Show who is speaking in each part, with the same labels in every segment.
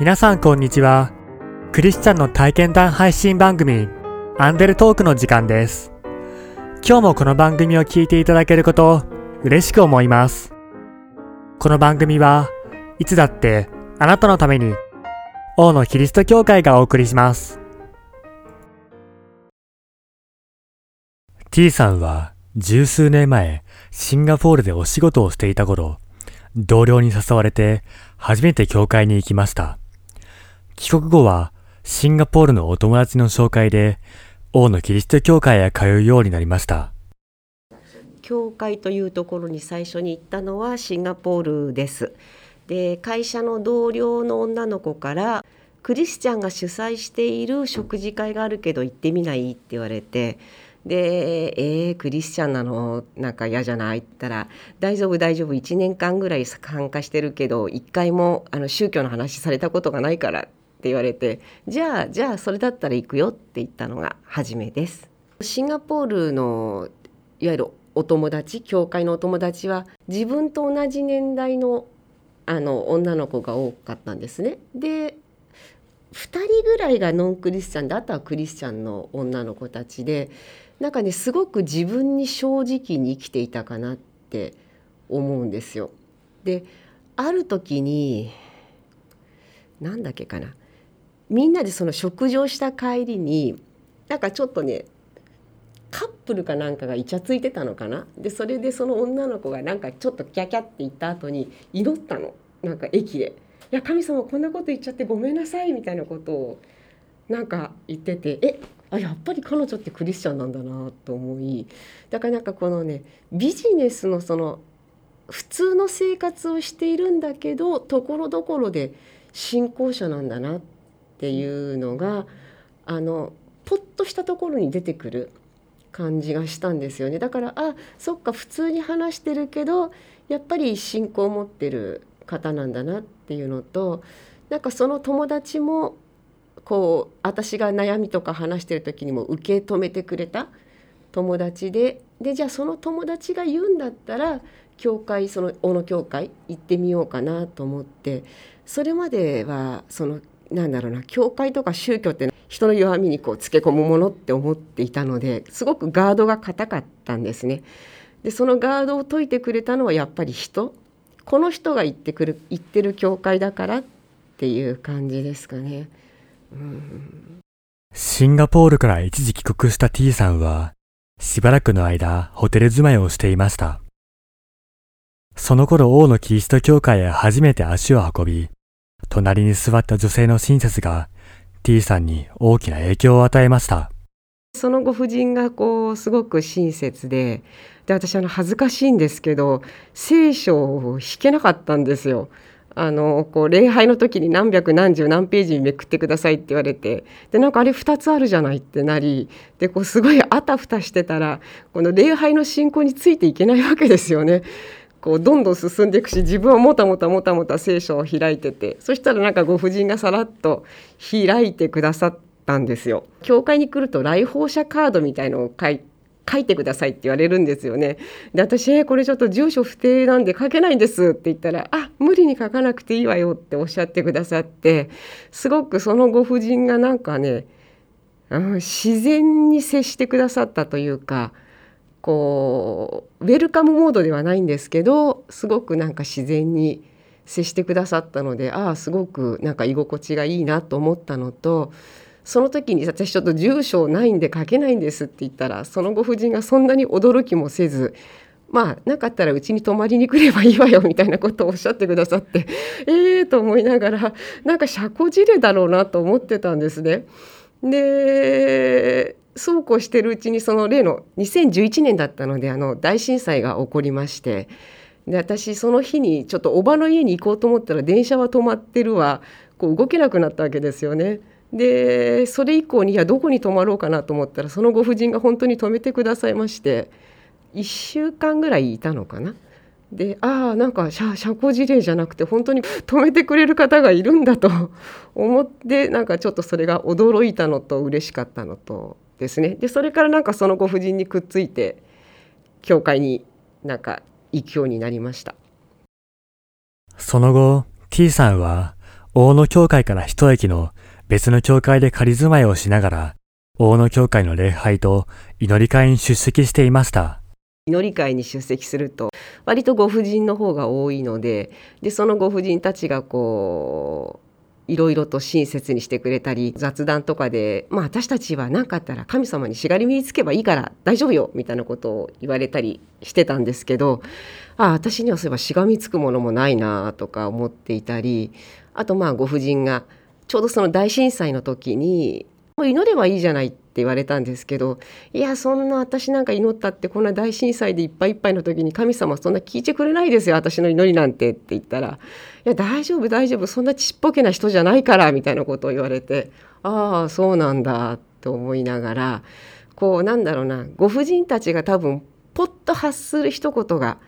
Speaker 1: 皆さんこんにちは。クリスチャンの体験談配信番組、アンデルトークの時間です。今日もこの番組を聞いていただけること嬉しく思います。この番組はいつだってあなたのために王のキリスト教会がお送りします。T さんは十数年前シンガポールでお仕事をしていた頃、同僚に誘われて初めて教会に行きました。帰国後はシンガポールのお友達の紹介で王のキリスト教会へ通うようになりました。
Speaker 2: 教会というところに最初に行ったのはシンガポールです。で会社の同僚の女の子からクリスチャンが主催している食事会があるけど行ってみないって言われてで「えー、クリスチャンなの？なんか嫌じゃない?」って言ったら「大丈夫大丈夫1年間ぐらい参加してるけど一回もあの宗教の話されたことがないから」ってって言われて「じゃあじゃあそれだったら行くよ」って言ったのが初めです。シンガポールのいわゆるお友達教会のお友達は自分と同じ年代のあの女の子が多かったんですね。で2人ぐらいがノンクリスチャンであとはクリスチャンの女の子たちでなんかねすごく自分に正直に生きていたかなって思うんですよ。である時に何だっけかなみんなでその食事をした帰りになんかちょっとねカップルかなんかがイチャついてたのかな？でそれでその女の子がなんかちょっとキャキャって言った後に祈ったの。なんか駅で「いや神様こんなこと言っちゃってごめんなさい」みたいなことをなんか言ってて。えあやっぱり彼女ってクリスチャンなんだなと思い。だからなんかこのねビジネスのその普通の生活をしているんだけどところどころで信仰者なんだなってていうのがあのポッとしたところに出てくる感じがしたんですよね。だからあそっか普通に話してるけどやっぱり信仰を持ってる方なんだなっていうのとなんかその友達もこう私が悩みとか話してる時にも受け止めてくれた友達ででじゃあその友達が言うんだったら教会その小野教会行ってみようかなと思ってそれまではそのなんだろうな教会とか宗教って人の弱みにこうつけ込むものって思っていたのですごくガードが硬かったんですね。でそのガードを解いてくれたのはやっぱり人この人が言ってくる言ってる教会だからっていう感じですかね。うん
Speaker 1: シンガポールから一時帰国した T さんはしばらくの間ホテル住まいをしていました。その頃王のキリスト教会へ初めて足を運び、隣に座った女性の親切が T さんに大きな影響を与えました。
Speaker 2: そのご婦人がこうすごく親切でで私あの恥ずかしいんですけど聖書を引けなかったんですよ。あのこう礼拝の時に何百何十何ページにめくってくださいって言われてでなんかあれ2つあるじゃないってなりでこうすごいあたふたしてたらこの礼拝の進行についていけないわけですよね。こうどんどん進んでいくし自分はもたもたもたもた聖書を開いててそしたらなんかご婦人がさらっと開いてくださったんですよ。教会に来ると来訪者カードみたいのを書い書いてくださいって言われるんですよね。で私、えーこれちょっと住所不定なんで書けないんですって言ったら「あ無理に書かなくていいわよ」っておっしゃってくださってすごくそのご婦人がなんかね、自然に接してくださったというかこうウェルカムモードではないんですけどすごくなんか自然に接してくださったのでああすごくなんか居心地がいいなと思ったのとその時に私ちょっと住所ないんで書けないんですって言ったらそのご婦人がそんなに驚きもせずまあなかったらうちに泊まりに来ればいいわよみたいなことをおっしゃってくださって ええと思いながらなんか社交辞令だろうなと思ってたんですね。でそうこうしてるうちにその例の2011年だったのであの大震災が起こりましてで私その日にちょっとおばの家に行こうと思ったら電車は止まってるわこう動けなくなったわけですよね。でそれ以降にいやどこに泊まろうかなと思ったらそのご婦人が本当に止めてくださいまして1週間ぐらいいたのかな。でああなんか社交辞令じゃなくて本当に 止めてくれる方がいるんだと思ってなんかちょっとそれが驚いたのと嬉しかったのとですねでそれからなんかそのご婦人にくっついて教会になんか行くようになりました。
Speaker 1: その後、T さんは大野教会から一駅の別の教会で仮住まいをしながら、大野教会の礼拝と祈り会に出席していました。
Speaker 2: 祈り会に出席すると割とご婦人の方が多いのででそのご婦人たちがこういろいろと親切にしてくれたり雑談とかで、まあ、私たちは何かあったら神様にしがりみにつけばいいから大丈夫よみたいなことを言われたりしてたんですけどあ私にはそういえばしがみつくものもないなとか思っていたりあとまあご婦人がちょうどその大震災の時に祈ればいいじゃないっ言われたんですけどいやそんな私なんか祈ったってこんな大震災でいっぱいいっぱいの時に神様そんな聞いてくれないですよ私の祈りなんてって言ったら「いや大丈夫大丈夫そんなちっぽけな人じゃないから」みたいなことを言われてああそうなんだと思いながらこうなんだろうなご婦人たちが多分ポッと発する一言が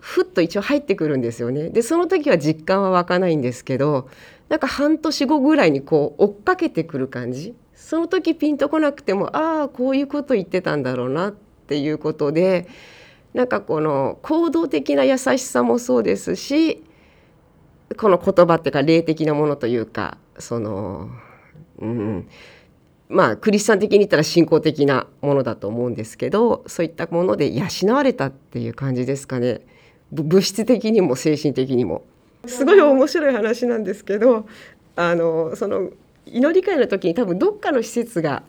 Speaker 2: ふっと一応入ってくるんですよね。でその時は実感は湧かないんですけどなんか半年後ぐらいにこう追っかけてくる感じその時ピンとこなくてもああこういうこと言ってたんだろうなっていうことでなんかこの行動的な優しさもそうですしこの言葉っていうか霊的なものというかそのうんまあクリスチャン的に言ったら信仰的なものだと思うんですけどそういったもので養われたっていう感じですかね物質的にも精神的にも。すごい面白い話なんですけどあのその祈り会の時に多分どっかの施設が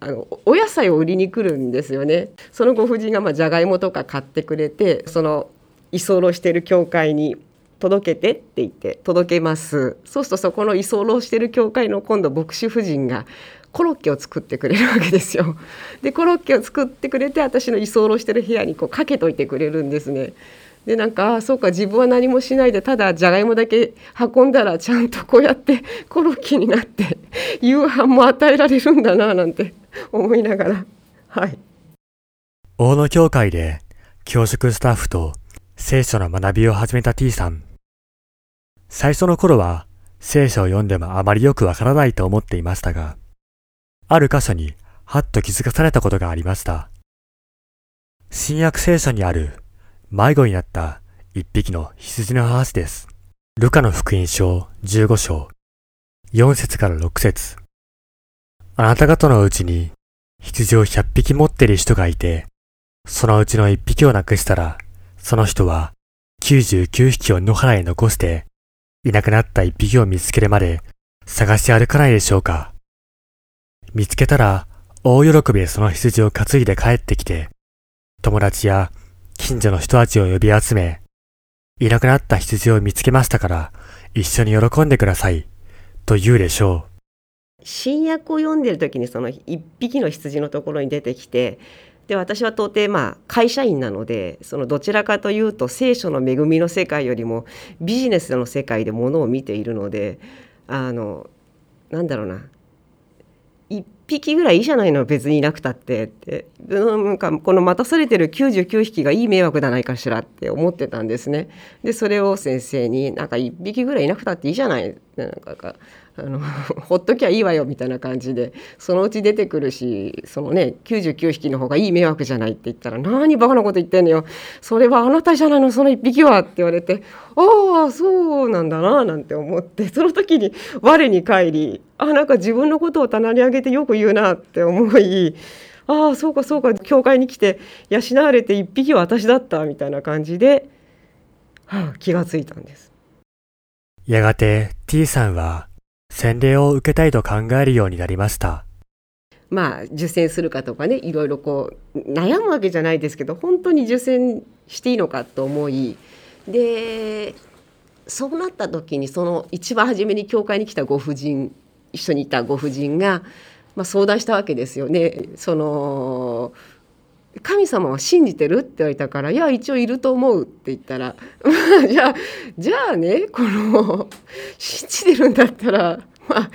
Speaker 2: あのお野菜を売りに来るんですよね。そのご婦人がまあじゃがいもとか買ってくれてその居候してる教会に届けてって言って届けますそうするとそこの居候してる教会の今度牧師夫人がコロッケを作ってくれるわけですよ。でコロッケを作ってくれて私の居候してる部屋にこうかけといてくれるんですね。でなんかそうか自分は何もしないでただじゃがいもだけ運んだらちゃんとこうやってコロッケになって 夕飯も与えられるんだななんて思いながら。はい。
Speaker 1: 大野教会で教職スタッフと聖書の学びを始めた T さん。最初の頃は聖書を読んでもあまりよくわからないと思っていましたがある箇所にはっと気づかされたことがありました。新約聖書にある迷子になった一匹の羊の話です。ルカの福音書15章4節から6節あなた方のうちに羊を100匹持っている人がいて、そのうちの1匹をなくしたら、その人は99匹を野原へ残して、いなくなった1匹を見つけるまで探し歩かないでしょうか。見つけたら大喜びでその羊を担いで帰ってきて、友達や近所の人たちを呼び集め、いなくなった羊を見つけましたから、一緒に喜んでください、と言うでしょ
Speaker 2: う。新約を読んでる時にその一匹の羊のところに出てきて、で私は到底まあ会社員なのでそのどちらかというと聖書の恵みの世界よりもビジネスの世界でものを見ているのであのなんだろうな1匹ぐらいいいじゃないの別にいなくたってって。なんかこの待たされてる99匹がいい迷惑じゃないかしらって思ってたんですね。でそれを先生になんか1匹ぐらいいなくたっていいじゃない。なんかあの ほっときゃいいわよみたいな感じでそのうち出てくるしそのね99匹の方がいい迷惑じゃないって言ったら「何バカなこと言ってんのよ。それはあなたじゃないのその1匹は」って言われて「ああそうなんだな」なんて思って。その時に我に返りあなんか自分のことを棚に上げてよく言うなって思いああそうかそうか教会に来て養われて1匹は私だったみたいな感じで、はあ、気がついたんです。
Speaker 1: やがて T さんは洗礼を受けたいと考えるようになりました。
Speaker 2: まあ受洗するかとかねいろいろこう悩むわけじゃないですけど本当に受洗していいのかと思いでそうなった時にその一番初めに教会に来たご婦人一緒にいたご婦人が、まあ、相談したわけですよね。その神様は信じてるって言われたから「いや一応いると思う」って言ったら「じゃあじゃあねこの信じてるんだったらまあ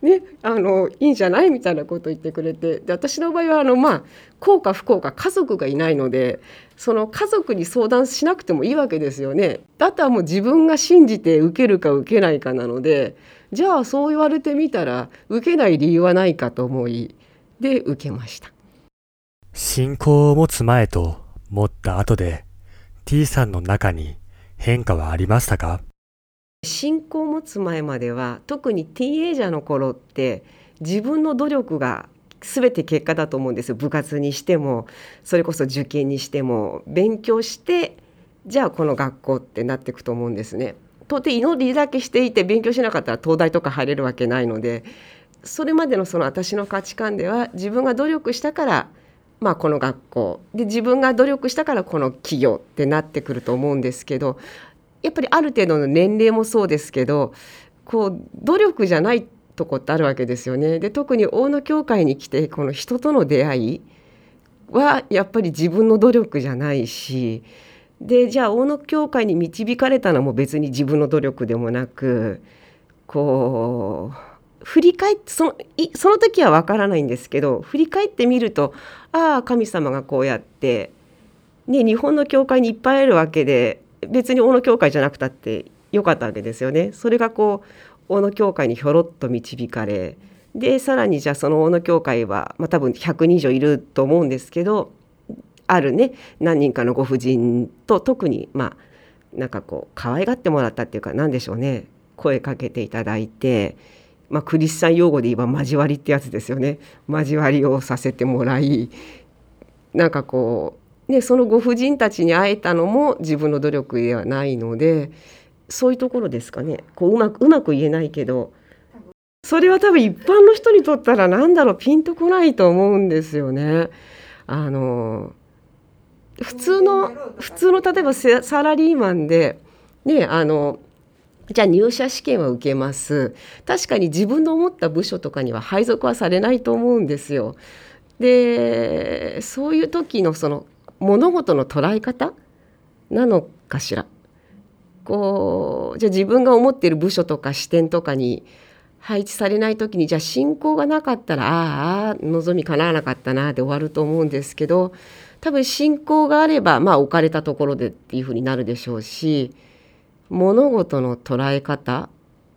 Speaker 2: ねあのいいんじゃない?」みたいなことを言ってくれてで私の場合はあのまあ幸か不幸か家族がいないのでその家族に相談しなくてもいいわけですよね。だったらもう自分が信じて受けるか受けないかなのでじゃあそう言われてみたら受けない理由はないかと思いで受けました。
Speaker 1: 信仰を持つ前と持った後で T さんの中に変化はありましたか？
Speaker 2: 信仰を持つ前までは特にティーンエイジャーの頃って自分の努力が全て結果だと思うんですよ。部活にしてもそれこそ受験にしても。勉強してじゃあこの学校ってなっていくと思うんですね。到底祈りだけしていて勉強しなかったら東大とか入れるわけないのでそれまでのその私の価値観では自分が努力したからまあこの学校。で自分が努力したからこの企業ってなってくると思うんですけどやっぱりある程度の年齢もそうですけどこう努力じゃないとこってあるわけですよね。で特に大野教会に来てこの人との出会いはやっぱり自分の努力じゃないしでじゃあ大野教会に導かれたのも別に自分の努力でもなくこう振り返ってそのその時は分からないんですけど振り返ってみるとああ神様がこうやって、ね、日本の教会にいっぱいあるわけで別に大野教会じゃなくたってよかったわけですよね。それがこう大野教会にひょろっと導かれでさらにじゃあその大野教会は、まあ、多分100人以上いると思うんですけどあるね何人かのご婦人と特にまあなんかこう可愛がってもらったっていうか何でしょうね声かけていただいて、まあ、クリスチャン用語で言えば交わりってやつですよね。交わりをさせてもらいなんかこう、ね、そのご婦人たちに会えたのも自分の努力ではないのでそういうところですかねこううまくうまく言えないけどそれは多分一般の人にとったら何だろうピンとこないと思うんですよね。あの普通の普通の例えばサラリーマンでねあのじゃあ入社試験は受けます確かに自分の思った部署とかには配属はされないと思うんですよ。でそういう時のその物事の捉え方なのかしら。こうじゃあ自分が思ってる部署とか視点とかに配置されない時にじゃあ信仰がなかったらああ望み叶わなかったなで終わると思うんですけど多分信仰があればまあ置かれたところでっていうふうになるでしょうし物事の捉え方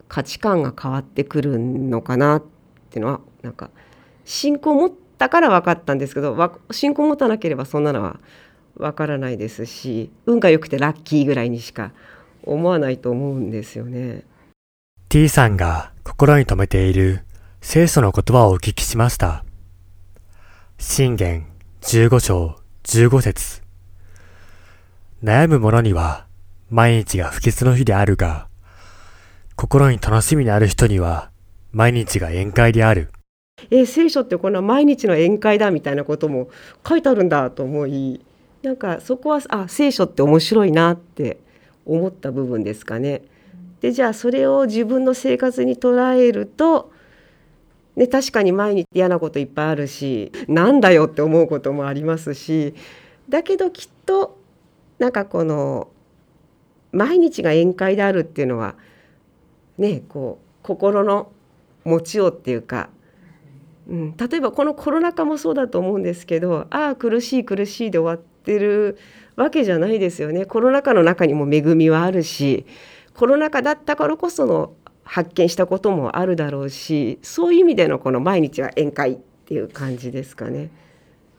Speaker 2: 価値観が変わってくるのかなっていうのはなんか信仰を持ったから分かったんですけど信仰を持たなければそんなのは分からないですし運が良くてラッキーぐらいにしか思わないと思うんですよね。
Speaker 1: T さんが心に留めている聖書の言葉をお聞きしました。信玄15章15節悩む者には毎日が不潔の日であるが、心に楽しみのある人には毎日が宴会である。
Speaker 2: え聖書ってこんな毎日の宴会だみたいなことも書いてあるんだと思いなんかそこはあ聖書って面白いなって思った部分ですかね。でじゃあそれを自分の生活に捉えると、ね、確かに毎日嫌なこといっぱいあるしなんだよって思うこともありますしだけどきっとなんかこの毎日が宴会であるっていうのはねこう心の持ちようっていうか、うん、例えばこのコロナ禍もそうだと思うんですけどああ苦しい苦しいで終わってるわけじゃないですよねコロナ禍の中にも恵みはあるしコロナ禍だったからこその発見したこともあるだろうしそういう意味でのこの毎日は宴会っていう感じですかね。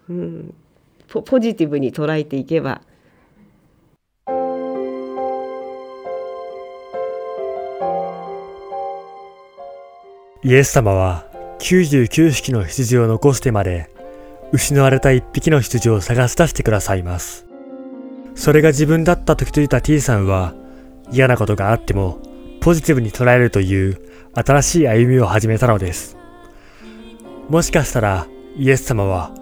Speaker 2: うん、ポポジティブに捉えていけば
Speaker 1: イエス様は99匹の羊を残してまで失われた1匹の羊を探し出してくださいます。それが自分だった時と言った T さんは嫌なことがあってもポジティブに捉えるという新しい歩みを始めたのです。もしかしたらイエス様は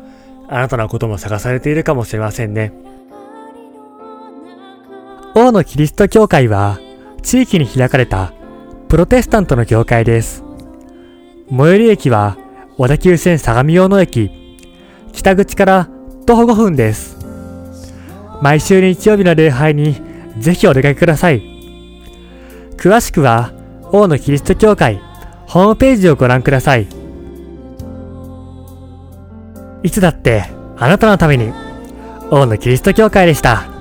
Speaker 1: あなたのことも探されているかもしれませんね。王のキリスト教会は地域に開かれたプロテスタントの教会です。最寄り駅は小田急線相模大野駅、北口から徒歩5分です。毎週日曜日の礼拝にぜひお出かけください。詳しくは、王のキリスト教会ホームページをご覧ください。いつだってあなたのために、王のキリスト教会でした。